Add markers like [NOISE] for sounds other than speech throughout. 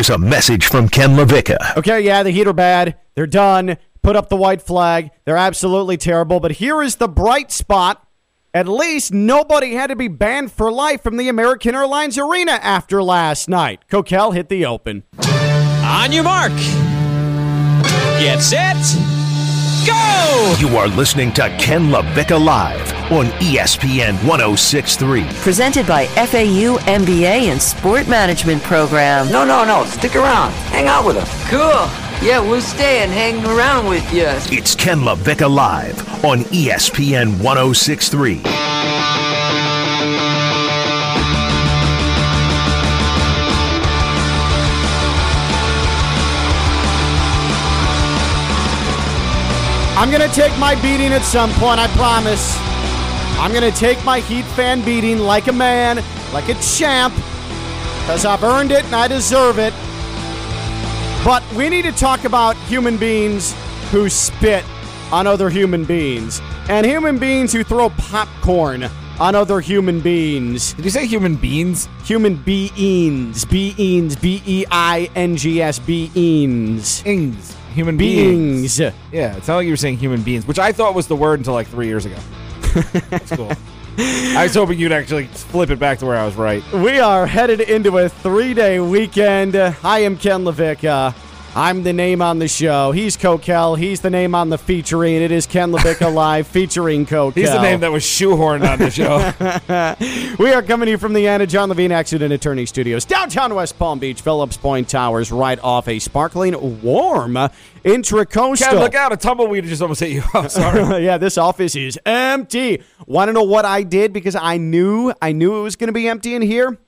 Here's a message from Ken LaVicka. Okay, yeah, the Heat are bad. They're done. Put up the white flag. They're absolutely terrible. But here is the bright spot. At least nobody had to be banned for life from the American Airlines Arena after last night. Kokell hit the open. On your mark. Get set. Go! You are listening to Ken LaVicka Live on ESPN 1063. Presented by FAU MBA and Sport Management Program. No, no, no. Stick around. Hang out with us. Cool. Yeah, we'll stay and hang around with you. It's Ken LaVicka Live on ESPN 1063. I'm going to take my beating at some point, I promise. I'm going to take my Heat fan beating like a man, like a champ, because I've earned it and I deserve it. But we need to talk about human beings who spit on other human beings and human beings who throw popcorn on other human beings. Did you say human beings? Human beings. Beings. B E I N G S. Beings. Ings. Human beings. Beings. Yeah, it's not like you were saying human beings, which I thought was the word until like three years ago. [LAUGHS] That's cool. I was hoping you'd actually flip it back to where I was right. We are headed into a three day weekend. I am Ken LaVicka. I'm the name on the show. He's Kokell. He's the name on the featuring. It is Ken LaVicka [LAUGHS] Live featuring Kokell. He's the name that was shoehorned on the show. [LAUGHS] We are coming to you from the Anna John Levine Accident Attorney Studios, downtown West Palm Beach, Phillips Point Towers, right off a sparkling, warm intracoastal. Ken, look out! A tumbleweed just almost hit you. [LAUGHS] I'm sorry. [LAUGHS] yeah, this office is empty. Want to know what I did because I knew I knew it was going to be empty in here?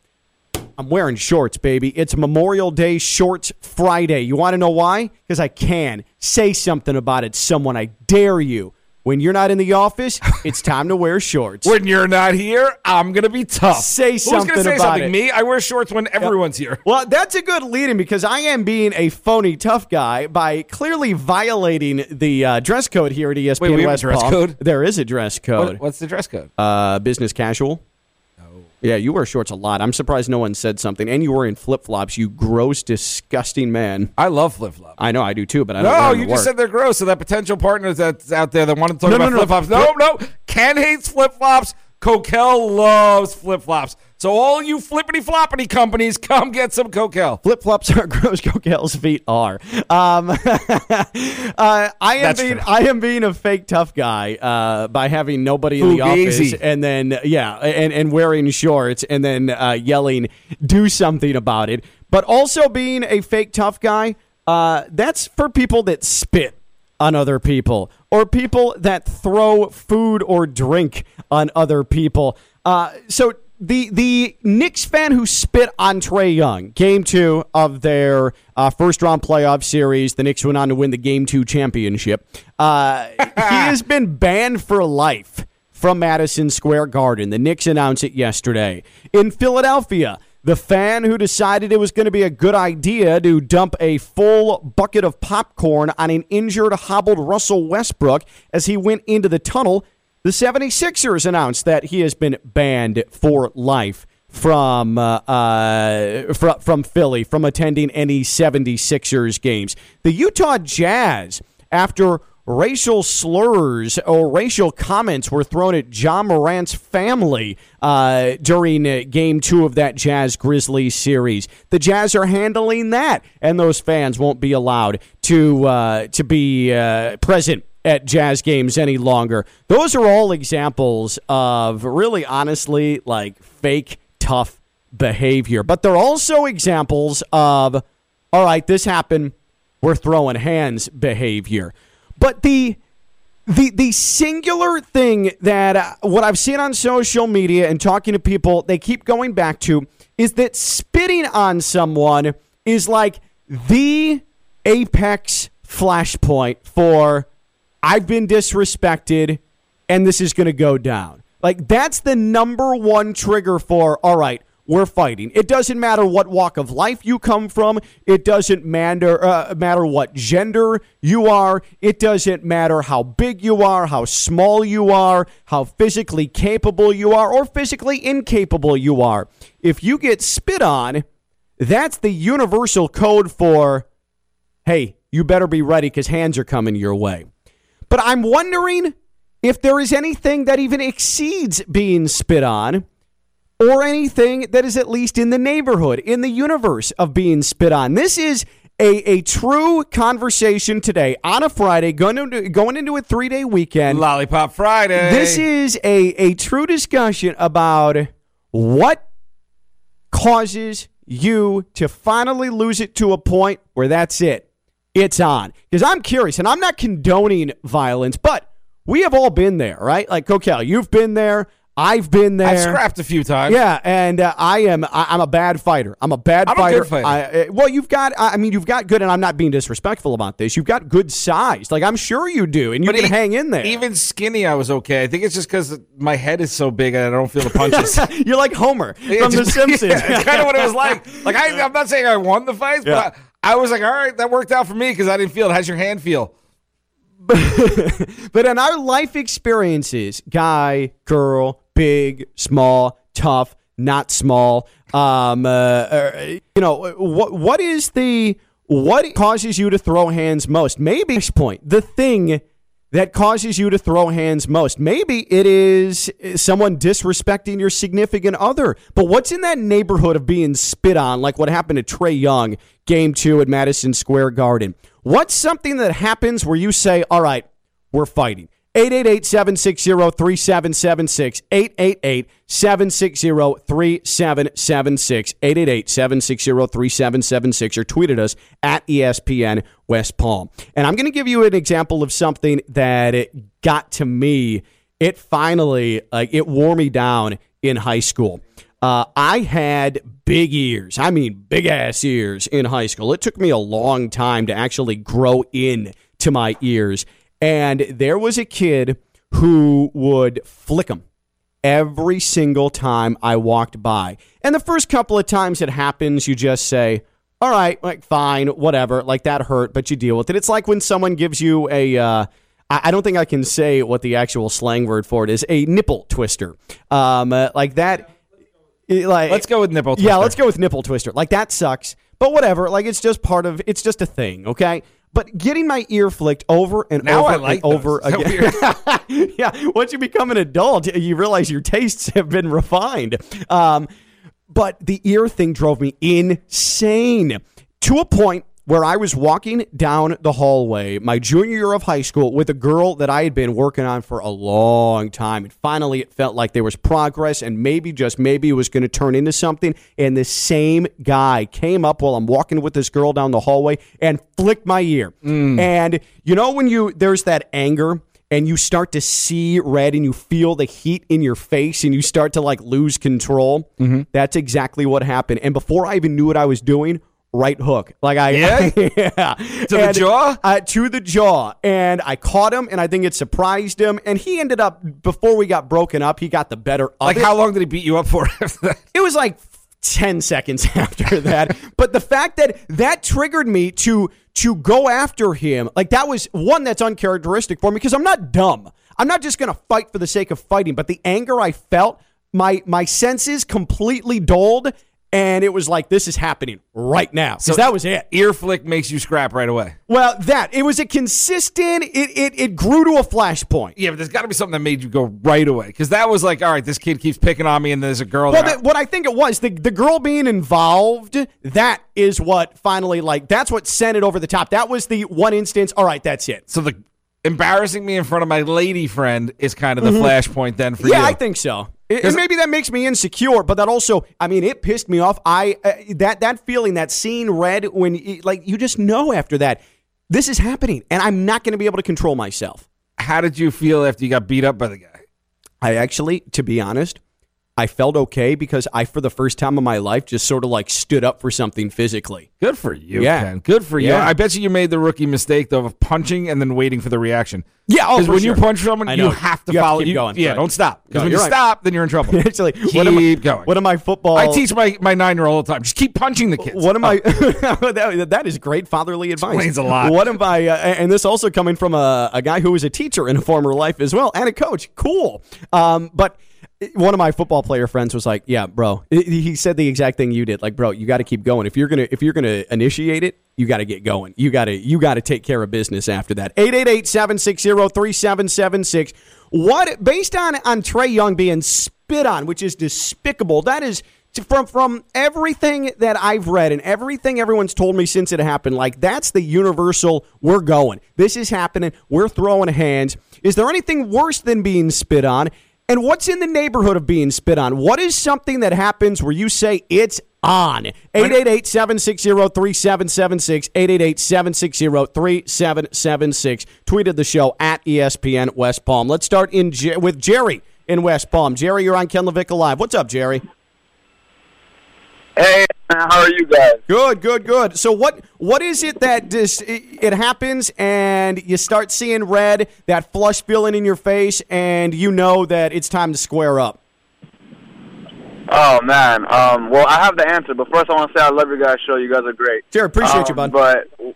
I'm wearing shorts, baby. It's Memorial Day Shorts Friday. You want to know why? Because I can. Say something about it, someone. I dare you. When you're not in the office, it's time to wear shorts. when you're not here, I'm gonna be tough. Say Who's something gonna say about something? it. Me? I wear shorts when everyone's here. Well, that's a good lead in because I am being a phony tough guy by clearly violating the uh, dress code here at ESPN Wait, we have a West dress Palm. code? There is a dress code. What, what's the dress code? Uh, business casual. Yeah, you wear shorts a lot. I'm surprised no one said something. And you were in flip flops, you gross, disgusting man. I love flip flops. I know I do too, but I don't. wear No, you to just work. said they're gross. So that potential partner that's out there that want to talk No, no, about no. flip flops. No, no. Ken hates flip flops. Kokell loves flip flops. So all you flippity floppity companies, come get some Kokell. Flip flops are [LAUGHS] gross. Kokell's feet are. Um, [LAUGHS] uh, I am That's being true. I am being a fake tough guy uh, by having nobody in the Fugazi. office and then yeah and and wearing shorts and then uh, yelling do something about it. But also being a fake tough guy. Uh, that's for people that spit on other people or people that throw food or drink on other people. Uh, so the the Knicks fan who spit on Trae Young, game two of their uh, first round playoff series, the Knicks went on to win the game two championship. Uh, [LAUGHS] he has been banned for life from Madison Square Garden. The Knicks announced it yesterday. In Philadelphia, the fan who decided it was going to be a good idea to dump a full bucket of popcorn on an injured, hobbled Russell Westbrook as he went into the tunnel, the 76ers announced that he has been banned for life from uh, uh, fr- from Philly from attending any 76ers games. The Utah Jazz, after racial slurs or racial comments were thrown at Ja Morant's family uh, during uh, game two of that Jazz Grizzlies series. The Jazz are handling that, and those fans won't be allowed to uh, to be uh, present at jazz games any longer. Those are all examples of really honestly like fake tough behavior. But they're also examples of all right, this happened, we're throwing hands behavior. But the the the singular thing that uh, what I've seen on social media and talking to people they keep going back to is that spitting on someone is like the apex flashpoint for I've been disrespected and this is going to go down. Like that's the number one trigger for all right, we're fighting. It doesn't matter what walk of life you come from. It doesn't matter uh, matter what gender you are. It doesn't matter how big you are, how small you are, how physically capable you are, or physically incapable you are. If you get spit on, That's the universal code for, hey, you better be ready because hands are coming your way. But I'm wondering if there is anything that even exceeds being spit on or anything that is at least in the neighborhood, in the universe of being spit on. This is a, a true conversation today on a Friday, going into, going into a three day weekend. Lollipop Friday. This is a, a true discussion about what causes you to finally lose it to a point where that's it. It's on. Because I'm curious, and I'm not condoning violence, but we have all been there, right? Like, Kokell, you've been there. I've been there. I've scrapped a few times. Yeah, and uh, I am. I, I'm a bad fighter. I'm a bad I'm a fighter. good fighter. I, uh, well, you've got. I mean, you've got good, and I'm not being disrespectful about this. You've got good size. Like I'm sure you do, and you But can e- hang in there. Even skinny, I was okay. I think it's just because my head is so big and I don't feel the punches. [LAUGHS] You're like Homer Yeah, from The [LAUGHS] Simpsons. yeah, it's kind of what it was like. [LAUGHS] Like I, I'm not saying I won the fights, Yeah. but I, I was like, all right, that worked out for me because I didn't feel it. How's your hand feel? [LAUGHS] But in our life experiences, guy, girl, big, small, tough, not small, um, uh, uh, you know, what what is the what causes you to throw hands most? Maybe point, the thing that causes you to throw hands most. Maybe it is someone disrespecting your significant other. But what's in that neighborhood of being spit on, like what happened to Trae Young, game two at Madison Square Garden? What's something that happens where you say, all right, we're fighting? 888 760 3776. 888 760 3776. 888 760 3776. Or tweeted us at ESPN West Palm. And I'm going to give you an example of something that it got to me. It finally, like, it wore me down in high school. Uh, I had big ears. I mean, big ass ears in high school. It took me a long time to actually grow in to my ears. And there was a kid who would flick them every single time I walked by. And the first couple of times it happens, you just say, all right, like, fine, whatever. Like, that hurt, but you deal with it. It's like when someone gives you a. Uh, I don't think I can say what the actual slang word for it is. A nipple twister, um, uh, like that. Like, Let's go with nipple Twister. Yeah, let's go with nipple twister. Like that sucks, but whatever. Like it's just part of. It's just a thing, okay. But getting my ear flicked over and Now over like and over those. Again. [LAUGHS] yeah, once you become an adult, you realize your tastes have been refined. Um, but the ear thing drove me insane to a point where I was walking down the hallway my junior year of high school with a girl that I had been working on for a long time. And finally, it felt like there was progress, and maybe, just maybe, it was going to turn into something. And the same guy came up while I'm walking with this girl down the hallway and flicked my ear. Mm. And you know, when you, there's that anger and you start to see red and you feel the heat in your face and you start to like lose control. Mm-hmm. That's exactly what happened. And before I even knew what I was doing, right hook. Like I Yeah? [LAUGHS] yeah. To the jaw? Uh, to the jaw. And I caught him and I think it surprised him and he ended up before we got broken up, he got the better of Like, it. how long did he beat you up for [LAUGHS] after that? It was like 10 seconds [LAUGHS] after that. but the fact that that triggered me to to go after him, like that was one that's uncharacteristic for me because I'm not dumb. I'm not just going to fight for the sake of fighting, but the anger I felt, my my senses completely dulled and it was like this is happening right now. So that was it. Ear flick makes you scrap right away. Well, that it was a consistent. It it, it grew to a flashpoint. Yeah, but there's got to be something that made you go right away because that was like, all right, this kid keeps picking on me, and there's a girl. Well, that the, what I think it was the the girl being involved. That is what finally like. That's what sent it over the top. That was the one instance. All right, that's it. so the embarrassing me in front of my lady friend is kind of the flashpoint then for Mm-hmm. Yeah. I think so. It- and maybe that makes me insecure, but that also, I mean, it pissed me off. I uh, that that feeling, that scene red when y- like you just know after that this is happening, and I'm not going to be able to control myself. How did you feel after you got beat up by the guy? I actually, to be honest, I felt okay because I, for the first time in my life, just sort of like stood up for something physically. Good for you, Yeah. Ken. Good for you. Yeah. I bet you you made the rookie mistake though of punching and then waiting for the reaction. Yeah, oh, because for when sure. you punch someone, you have to You have to follow. you- going. Yeah, Right. don't stop. Because No, when you right. stop, then you're in trouble. [LAUGHS] Actually, keep one of my, going. What of my football. I teach my, my nine year old all the time. Just keep punching the kids. What am Oh, my [LAUGHS] that, that is great fatherly advice. Explains a lot. One of my uh, and this also coming from a, a guy who was a teacher in a former life as well and a coach. Cool. Um, but one of my football player friends was like, "Yeah, bro." He said the exact thing you did. Like, bro, you got to keep going. If you're gonna if you're gonna initiate it, you got to get going. You got to you got to take care of business after that. 888-760-3776. What based on on Trae Young being spit on, which is despicable. That is from from everything that I've read and everything everyone's told me since it happened. Like that's the universal. We're going. This is happening. We're throwing hands. Is there anything worse than being spit on? And what's in the neighborhood of being spit on? What is something that happens where you say it's on? 888-760-3776, 888-760-3776. Tweeted the show at ESPN West Palm. Let's start in Jer- with Jerry in West Palm. Jerry, you're on Ken LaVicka Live. What's up, Jerry? Hey, how are you guys? Good, good, good. So what what is it that this it, happens and you start seeing red, that flush feeling in your face, and you know that it's time to square up? Oh man. Um, well, I have the answer, but first I want to say I love your guys' show. You guys are great. Jerry, appreciate you, Um, bud. But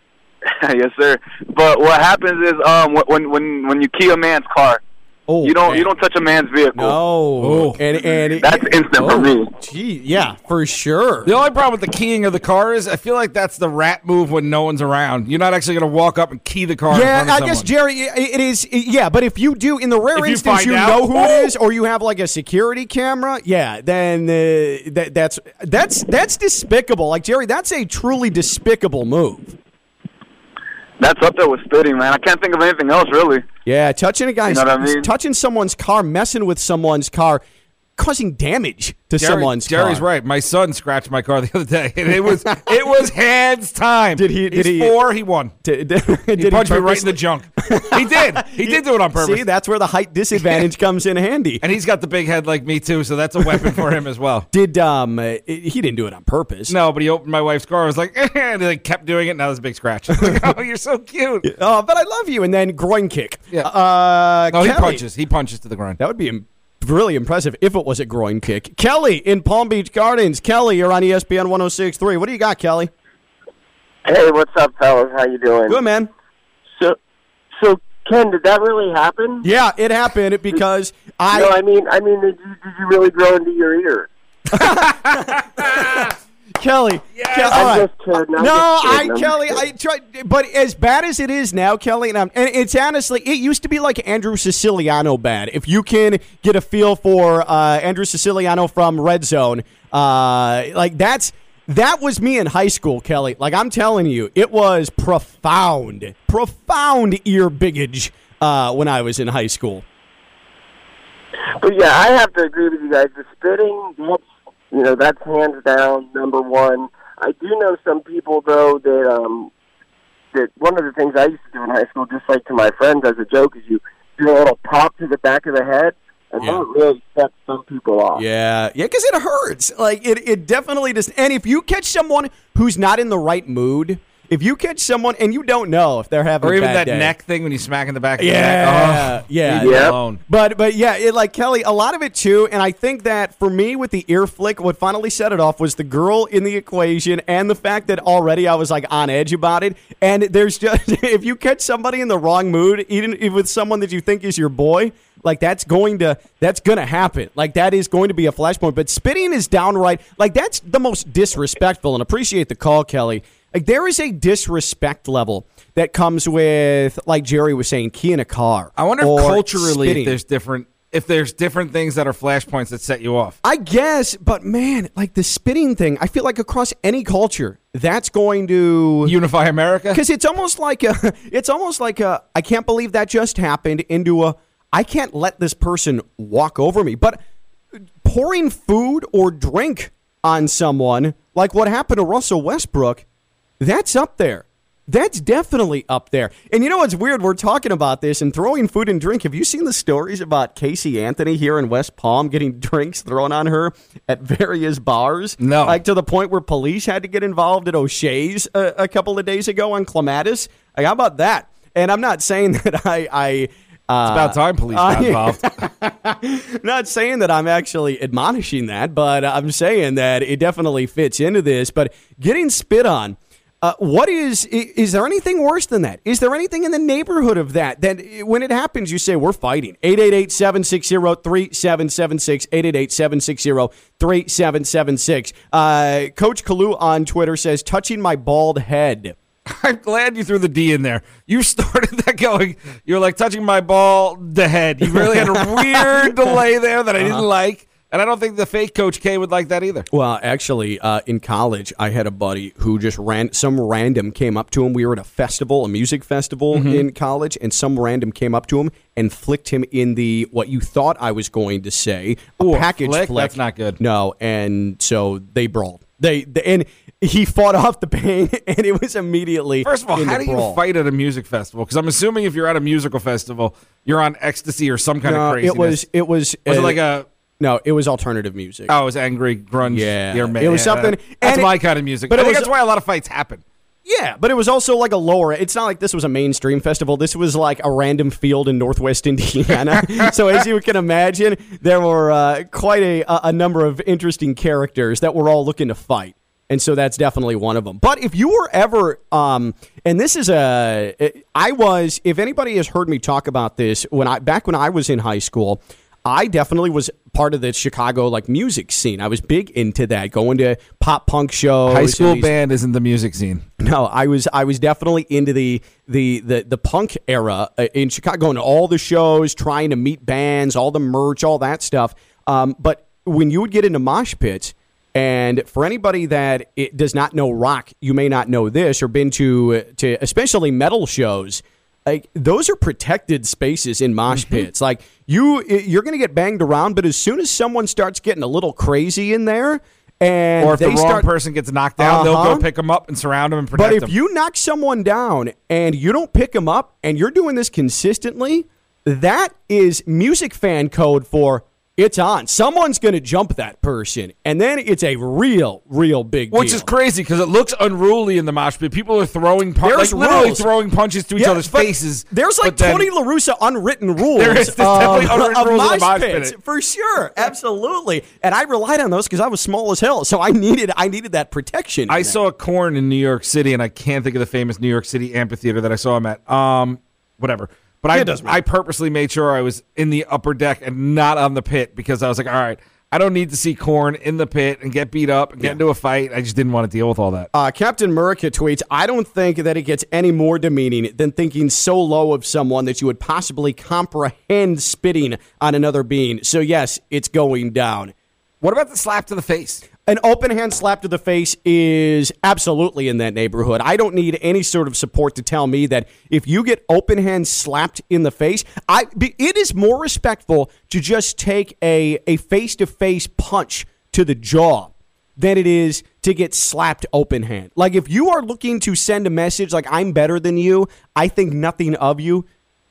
[LAUGHS] yes, sir. But what happens is um, when when when you key a man's car, oh, you don't man. you don't touch a man's vehicle. No, and and That's instant for me. Gee, yeah, for sure. The only problem with the keying of the car is I feel like that's the rat move when no one's around. You're not actually going to walk up and key the car. in Yeah, front of I guess. Jerry, it it is. Yeah, but if you do, in the rare If instance, find you out, know who it oh! is, or you have like a security camera, yeah, then uh, that, that's that's that's despicable. Like Jerry, that's a truly despicable move. That's up there with spitting, man. I can't think of anything else really. Yeah, touching a guy's, You know I mean? touching someone's car, messing with someone's car, causing damage to Jerry- someone's Jerry's car. right. My son scratched my car the other day, and it was it was hands time. Did he- did He's he- four? He won. Did, [LAUGHS] did, He did punched me right in the junk. He did. He did do it on purpose. See, that's where the height disadvantage comes in handy. and he's got the big head like me too, so that's a weapon for him as well. Did um uh, he didn't do it on purpose? No, but he opened my wife's car. I was like, [LAUGHS] and they kept doing it. Now there's a big scratch. [LAUGHS] Like, oh, you're so cute. Oh, but I love you. And then groin kick. Yeah. Uh, No, he punches. He punches to the groin. That would be really impressive if it was a groin kick. Kelly in Palm Beach Gardens. Kelly, you're on ESPN 106.3. What do you got, Kelly? Hey, what's up, fellas? How you doing? Good, man. So, so Ken, did that really happen? Yeah, it happened because [LAUGHS] I. No, I mean, I mean, did you, did you really grow into your ear? [LAUGHS] Kelly. Ke- all I'm right. just kidding. I'm No, just I kidding. I'm Kelly, just I tried, but as bad as it is now, Kelly, and, I'm, and it's honestly, it used to be like Andrew Siciliano bad. If you can get a feel for uh, Andrew Siciliano from Red Zone, uh, like that's that was me in high school, Kelly. Like I'm telling you, it was profound, profound ear biggage uh, when I was in high school. But yeah, I have to agree with you guys. The spitting, that's you know, that's hands down number one. I do know some people though that um that one of the things I used to do in high school, just like to my friends as a joke, is you do a little pop to the back of the head, and Yeah. that really sets some people off. Yeah, yeah, because it hurts. Like it, it definitely does. And if you catch someone who's not in the right mood, if you catch someone and you don't know if they're having Or a even bad that day. neck thing when you smack in the back of the Yeah, neck. Oh, yeah. leave alone. But but yeah, it like Kelly, a lot of it too, and I think that for me with the ear flick, what finally set it off was the girl in the equation and the fact that already I was like on edge about it. And there's just [LAUGHS] if you catch somebody in the wrong mood, even if with someone that you think is your boy, like that's going to that's gonna happen. Like that is going to be a flashpoint. But spitting is downright like that's the most disrespectful. And appreciate the call, Kelly. Like there is a disrespect level that comes with, like Jerry was saying, key in a car. I wonder if culturally spitting. if there's different if there's different things that are flashpoints that set you off. I guess, but man, like the spitting thing, I feel like across any culture, that's going to Unify America. because it's almost like a, [LAUGHS] it's almost like a, I can't believe that just happened into a, I can't let this person walk over me. But pouring food or drink on someone, like what happened to Russell Westbrook, that's up there. That's definitely up there. And you know what's weird? We're talking about this and throwing food and drink. Have you seen the stories about Casey Anthony here in West Palm getting [LAUGHS] drinks thrown on her at various bars? No. Like to the point where police had to get involved at O'Shea's a, a couple of days ago on Clematis. Like, how about that? And I'm not saying [LAUGHS] that I. I uh, It's about time police got [LAUGHS] involved. not saying that I'm actually admonishing that, but I'm saying that it definitely fits into this. But getting spit on, Uh, what is is there anything worse than that? Is there anything in the neighborhood of that that when it happens you say we're fighting? 888-760-3776 888-760-3776. Uh, Coach Kalu on Twitter says touching my bald head. [LAUGHS] I'm glad you threw the D in there. You started [LAUGHS] that going. You're like touching my ball, the head. You really had a [LAUGHS] weird delay there that I didn't like, and I don't think the fake Coach K would like that either. Well, actually, uh, in college, I had a buddy who just ran. Some random came up to him. We were at a festival, a music festival Mm-hmm. in college, and some random came up to him and flicked him in the what you thought I was going to say a Ooh, package flick? flick. That's not good. No, and so they brawled. They, they and he fought [LAUGHS] off the pain, and it was immediately. First of all, how do you fight at a music festival? Because I'm assuming if you're at a musical festival, you're on ecstasy or some kind No, of craziness. it was. It was. Was uh, it like a? No, it was alternative music. Oh, it was angry grunge. Yeah, it was yeah, something- That's and it- my kind of music. but But I it think was- that's why a lot of fights happen. Yeah, but it was also like a lower. It's not like this was a mainstream festival. This was like a random field in Northwest [LAUGHS] Indiana. so as you can imagine, there were uh, quite a a number of interesting characters that were all looking to fight. And so that's definitely one of them. But if you were ever, um, and this is a, I was, if anybody has heard me talk about this when I back when I was in high school, I definitely was part of the Chicago like music scene. I was big into that, going to pop punk shows. High school these- band isn't the music scene. no, I was I was definitely into the the the, the punk era uh, in Chicago, going to all the shows, trying to meet bands, all the merch, all that stuff. Um, but when you would get into mosh pits, and for anybody that it does not know rock, you may not know this or been to to especially metal shows. Like those are protected spaces in mosh Mm-hmm. pits. Like you, you're going to get banged around, but as soon as someone starts getting a little crazy in there, and Or if they the wrong start, person gets knocked down, they'll Uh-huh. go pick them up and surround them and protect but if them. you knock someone down and you don't pick them up and you're doing this consistently, that is music fan code for it's on. Someone's going to jump that person. And then it's a real, real big Which deal. is crazy because it looks unruly in the mosh pit. People are throwing punches, like, literally throwing punches to each Yeah, other's faces. There's like but then- Tony LaRussa unwritten rules. [LAUGHS] There is. There's definitely of- unwritten of rules mosh mosh pits, pit. For sure. Absolutely. And I relied on those because I was small as hell. So I needed I needed that protection. I there. saw Korn in New York City, and I can't think of the famous New York City amphitheater that I saw him at. Um, whatever. But I. I purposely made sure I was in the upper deck and not on the pit because I was like, all right, I don't need to see Korn in the pit and get beat up and get into a fight. I just didn't want to deal with all that. Uh, Captain Murica tweets, I don't think that it gets any more demeaning than thinking so low of someone that you would possibly comprehend spitting on another being. So, yes, it's going down. what about the slap to the face? An open hand slap to the face is absolutely in that neighborhood. I don't need any sort of support to tell me that if you get open hand slapped in the face, I it is more respectful to just take a a face to face punch to the jaw than it is to get slapped open hand. Like if you are looking to send a message like I'm better than you, I think nothing of you,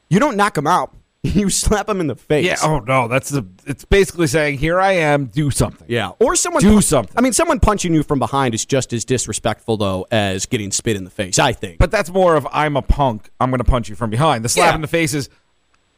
you don't knock them out. [LAUGHS] You slap them in the face. Yeah. Oh no, that's the. It's basically saying, "Here I am. Do something." Yeah, or someone Do something. I mean, someone punching you from behind is just as disrespectful though as getting spit in the face. I think. But that's more of I'm a punk. I'm going to punch you from behind. The slap Yeah. in the face is,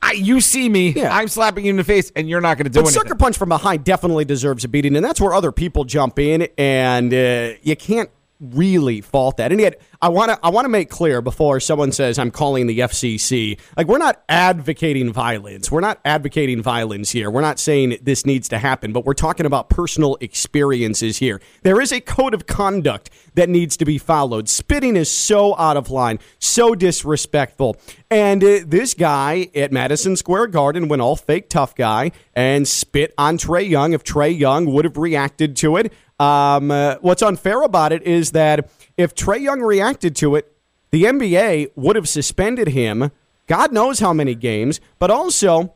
I, you see me. Yeah. I'm slapping you in the face, and you're not going to do but anything. sucker punch from behind definitely deserves a beating, and that's where other people jump in, and uh, you can't really fault that. And yet, I want to I want to make clear before someone says I'm calling the FCC, like we're not advocating violence. We're not advocating violence here. We're not saying this needs to happen, but we're talking about personal experiences here. There is a code of conduct that needs to be followed. Spitting is so out of line, so disrespectful. And uh, this guy at Madison Square Garden went all fake tough guy and spit on Trae Young. If Trae Young would have reacted to it, um, uh, what's unfair about it is that if Trae Young reacted to it, the NBA would have suspended him. God knows how many games, but also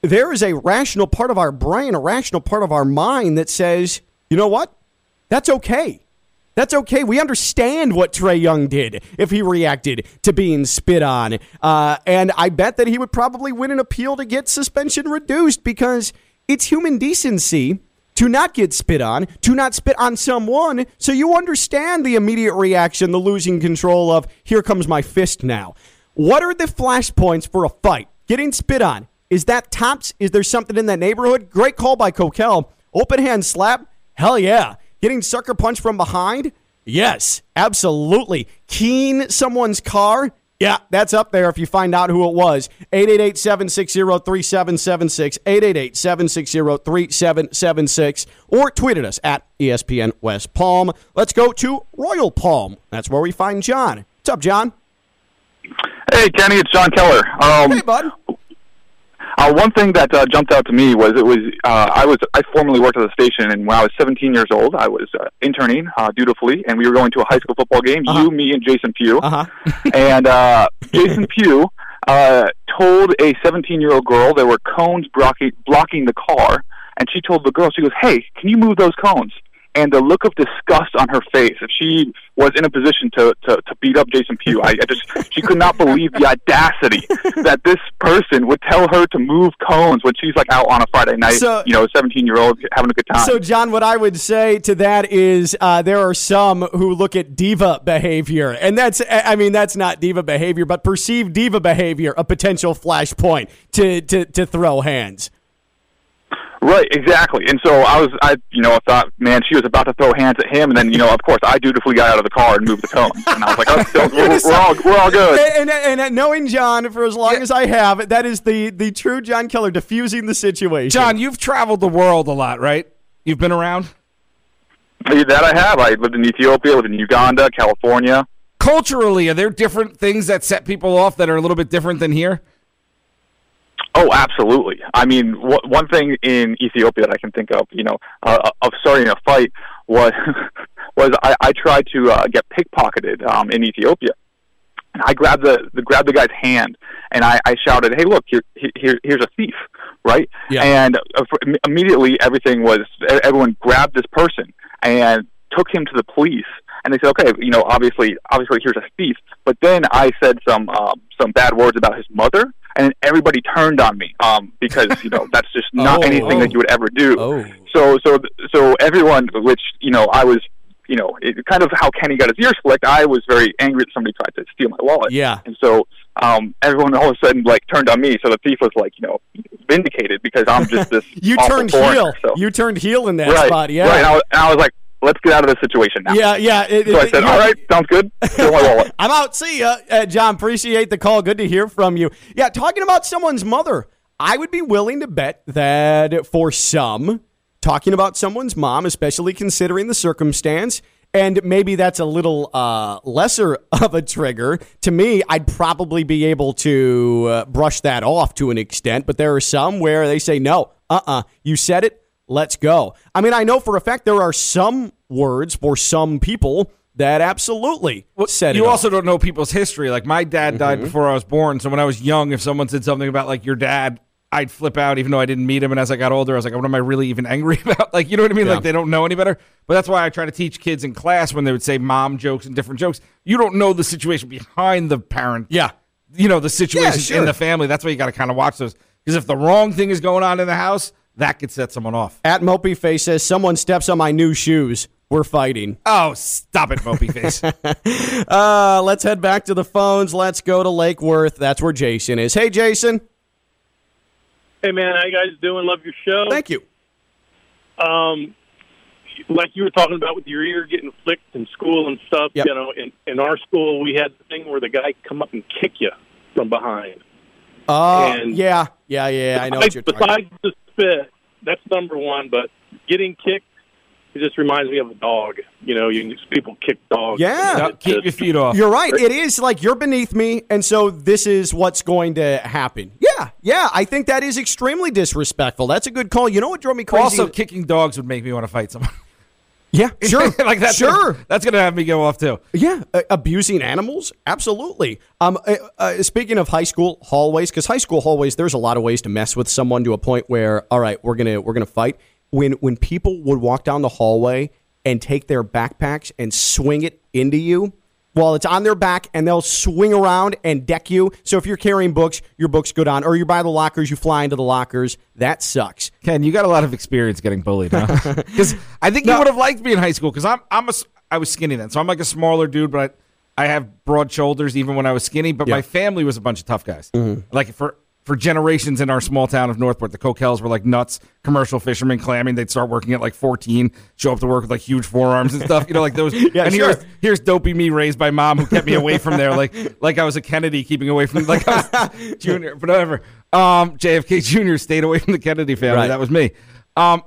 there is a rational part of our brain, a rational part of our mind that says, you know what? That's okay. That's okay. We understand what Trae Young did if he reacted to being spit on. Uh, and I bet that he would probably win an appeal to get suspension reduced because it's human decency to not get spit on, to not spit on someone. So you understand the immediate reaction, the losing control of, here comes my fist now. What are the flashpoints for a fight? Getting spit on. Is that tops? Is there something in that neighborhood? Great call by Kokell. Open hand slap? Hell yeah. Getting sucker punch from behind? Yes, absolutely. Keen someone's car? Yeah, that's up there if you find out who it was. 888 760 3776, 888 760 3776, or tweeted us at ESPN West Palm. Let's go to Royal Palm. That's where we find John. What's up, John? Hey, Kenny, it's John Keller. Um, Hey, bud. Uh, one thing that uh, jumped out to me was it was uh, I was I formerly worked at the station, and when I was 17 years old, I was uh, interning uh, dutifully, and we were going to a high school football game. You, me, and Jason Pugh. Uh huh. [LAUGHS] and uh, Jason Pugh uh, told a 17 year old girl there were cones blocking blocking the car, and she told the girl, she goes, "Hey, can you move those cones?" And the look of disgust on her face, if she was in a position to, to, to beat up Jason Pugh, I, I just she could not believe the audacity [LAUGHS] that this person would tell her to move cones when she's like out on a Friday night, So- you know, a 17 year old having a good time. So, John, what I would say to that is uh, there are some who look at diva behavior, and that's, I mean, that's not diva behavior, but perceived diva behavior, a potential flashpoint to, to, to throw hands. Right, exactly. And so I was, I, you know, I thought, man, she was about to throw hands at him, and then, you know, of course, I dutifully got out of the car and moved the cone, and I was like, oh, don't, [LAUGHS] we're, we're all, we're all good. [LAUGHS] And, and, and knowing John for as long as I have, that is the, the true John Keller diffusing the situation. John, you've traveled the world a lot, right? You've been around. That I have. I lived in Ethiopia, lived in Uganda, California. Culturally, are there different things that set people off that are a little bit different than here? Oh, absolutely. I mean, wh- one thing in Ethiopia that I can think of, you know, uh, of starting a fight was [LAUGHS] was I, I tried to uh, get pickpocketed um, in Ethiopia. And I grabbed the, the grabbed the guy's hand and I, I shouted, "Hey, look, here, here here's a thief!" Right? Yeah. And uh, immediately, everything was everyone grabbed this person and took him to the police. And they said, "Okay, you know, obviously, obviously, here's a thief." But then I said some um, some bad words about his mother, and everybody turned on me um, because you know that's just not [LAUGHS] Oh, anything oh. that you would ever do. Oh. So so so everyone, which you know, I was. You know, it, kind of how Kenny got his ears flicked. I was very angry that somebody tried to steal my wallet. Yeah. And so um, everyone all of a sudden like turned on me. So the thief was like, you know, vindicated because I'm just this. [LAUGHS] You turned heel. So. You turned heel in that right, spot. Yeah. Right. And I, was, and I was like, let's get out of this situation now. Yeah, yeah. it- So I it- said, yeah. all right, sounds good. My wallet. [LAUGHS] I'm out. See ya, uh, John. Appreciate the call. Good to hear from you. Yeah, talking about someone's mother, I would be willing to bet that for some, talking about someone's mom, especially considering the circumstance, and maybe that's a little uh, lesser [LAUGHS] of a trigger. To me, I'd probably be able to uh, brush that off to an extent, but there are some where they say, no, uh uh you said it, let's go. I mean, I know for a fact there are some words for some people that absolutely said you also don't know people's history. Like my dad died Mm-hmm. before I was born, so when I was young, if someone said something about like your dad, I'd flip out, even though I didn't meet him. And as I got older, I was like, what am I really even angry [LAUGHS] about? Like, you know what I mean? Yeah. Like they don't know any better. But that's why I try to teach kids in class when they would say mom jokes and different jokes. You don't know the situation behind the parent. Yeah. You know the situation sure. in the family. That's why you got to kind of watch those. Because if the wrong thing is going on in the house, that could set someone off. At Mopey Face says, someone steps on my new shoes. We're fighting. Oh, stop it, mopey face. [LAUGHS] Uh, let's head back to the phones. Let's go to Lake Worth. That's where Jason is. Hey, Jason. Hey man, how you guys doing? Love your show. Thank you. Um, like you were talking about with your ear getting flicked in school and stuff. Yep. You know, in in our school we had the thing where the guy come up and kick you from behind. Uh, yeah, yeah, yeah. I know what you're besides, about. besides the spit, that's number one. But getting kicked, it just reminds me of a dog. You know, you people kick dogs. Yeah. It Keep just- your feet off. You're right. It is like you're beneath me, and so this is what's going to happen. Yeah, yeah. I think that is extremely disrespectful. That's a good call. You know what drove me crazy? Also, kicking dogs would make me want to fight someone. [LAUGHS] yeah, [LAUGHS] sure, like that's sure. Gonna, that's gonna have me go off too. Yeah, uh, abusing animals, absolutely. Um, uh, uh, speaking of high school hallways, because high school hallways, there's a lot of ways to mess with someone to a point where, all right, we're gonna we're gonna fight. When when people would walk down the hallway and take their backpacks and swing it into you while it's on their back, and they'll swing around and deck you. So if you're carrying books, your books go down, or you're by the lockers, you fly into the lockers. That sucks. Ken, you got a lot of experience getting bullied, huh? [LAUGHS] Because I think you would have liked me in high school. Because I'm I'm a I was skinny then, so I'm like a smaller dude, but I, I have broad shoulders even when I was skinny. But Yeah. my family was a bunch of tough guys. Mm-hmm. Like for for generations in our small town of Northport. The Coquels were like nuts, commercial fishermen clamming. They'd start working at like 14, show up to work with like huge forearms and stuff. You know, like those. [LAUGHS] Yeah, and sure. here's here's dopey me raised by mom who kept me away from there, like like I was a Kennedy keeping away from like I was [LAUGHS] junior, but whatever. Um, JFK Jr. stayed away from the Kennedy family. Right. That was me. Um,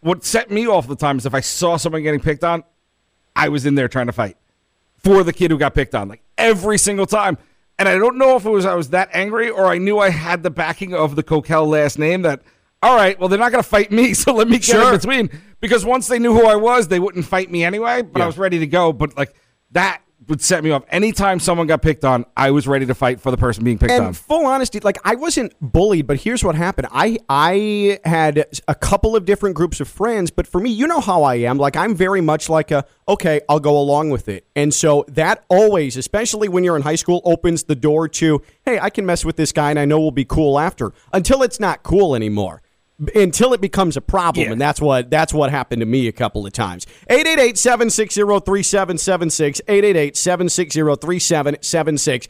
what set me off the time is if I saw someone getting picked on, I was in there trying to fight for the kid who got picked on, like every single time. And I don't know if it was I was that angry or I knew I had the backing of the Kokell last name that, all right, well, they're not going to fight me, [LAUGHS] so let me get Sure. in between. Because once they knew who I was, they wouldn't fight me anyway, but I was ready to go. But like that would set me off. Anytime someone got picked on, I was ready to fight for the person being picked and on. full honesty, like I wasn't bullied, but here's what happened. I I had a couple of different groups of friends, but for me, you know how I am. Like I'm very much like a okay, I'll go along with it. And so that always, especially when you're in high school, opens the door to, hey, I can mess with this guy and I know we'll be cool after. Until it's not cool anymore. Until it becomes a problem, Yeah. and that's what that's what happened to me a couple of times. 888-760-3776, 888-760-3776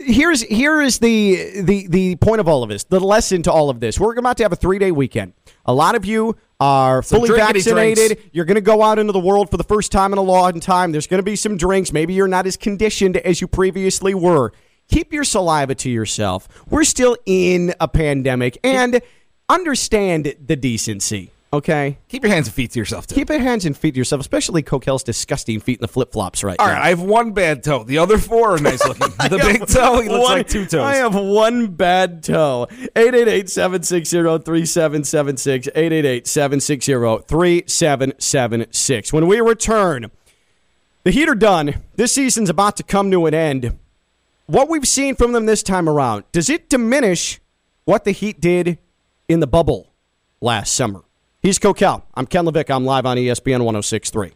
here's here is the the the point of all of this the lesson to all of this. We're about to have a three day weekend. A lot of you are fully vaccinated. Drinks. you're going to go out into the world for the first time in a long time. There's going to be some drinks. Maybe you're not as conditioned as you previously were. Keep your saliva to yourself. We're still in a pandemic and understand the decency okay Keep your hands and feet to yourself, too. keep your hands and feet to yourself especially Kokell's disgusting feet in the flip-flops right all now right, I have one bad toe. The other four are nice looking. [LAUGHS] The big toe, he looks One- like two toes. I have one bad toe. 888-760-3776. 888-760-3776. When we return, the Heat are done. This season's about to come to an end. What we've seen from them this time around, does it diminish what the Heat did in the bubble last summer? He's Kokell. I'm Ken LaVicka. I'm live on ESPN 1063.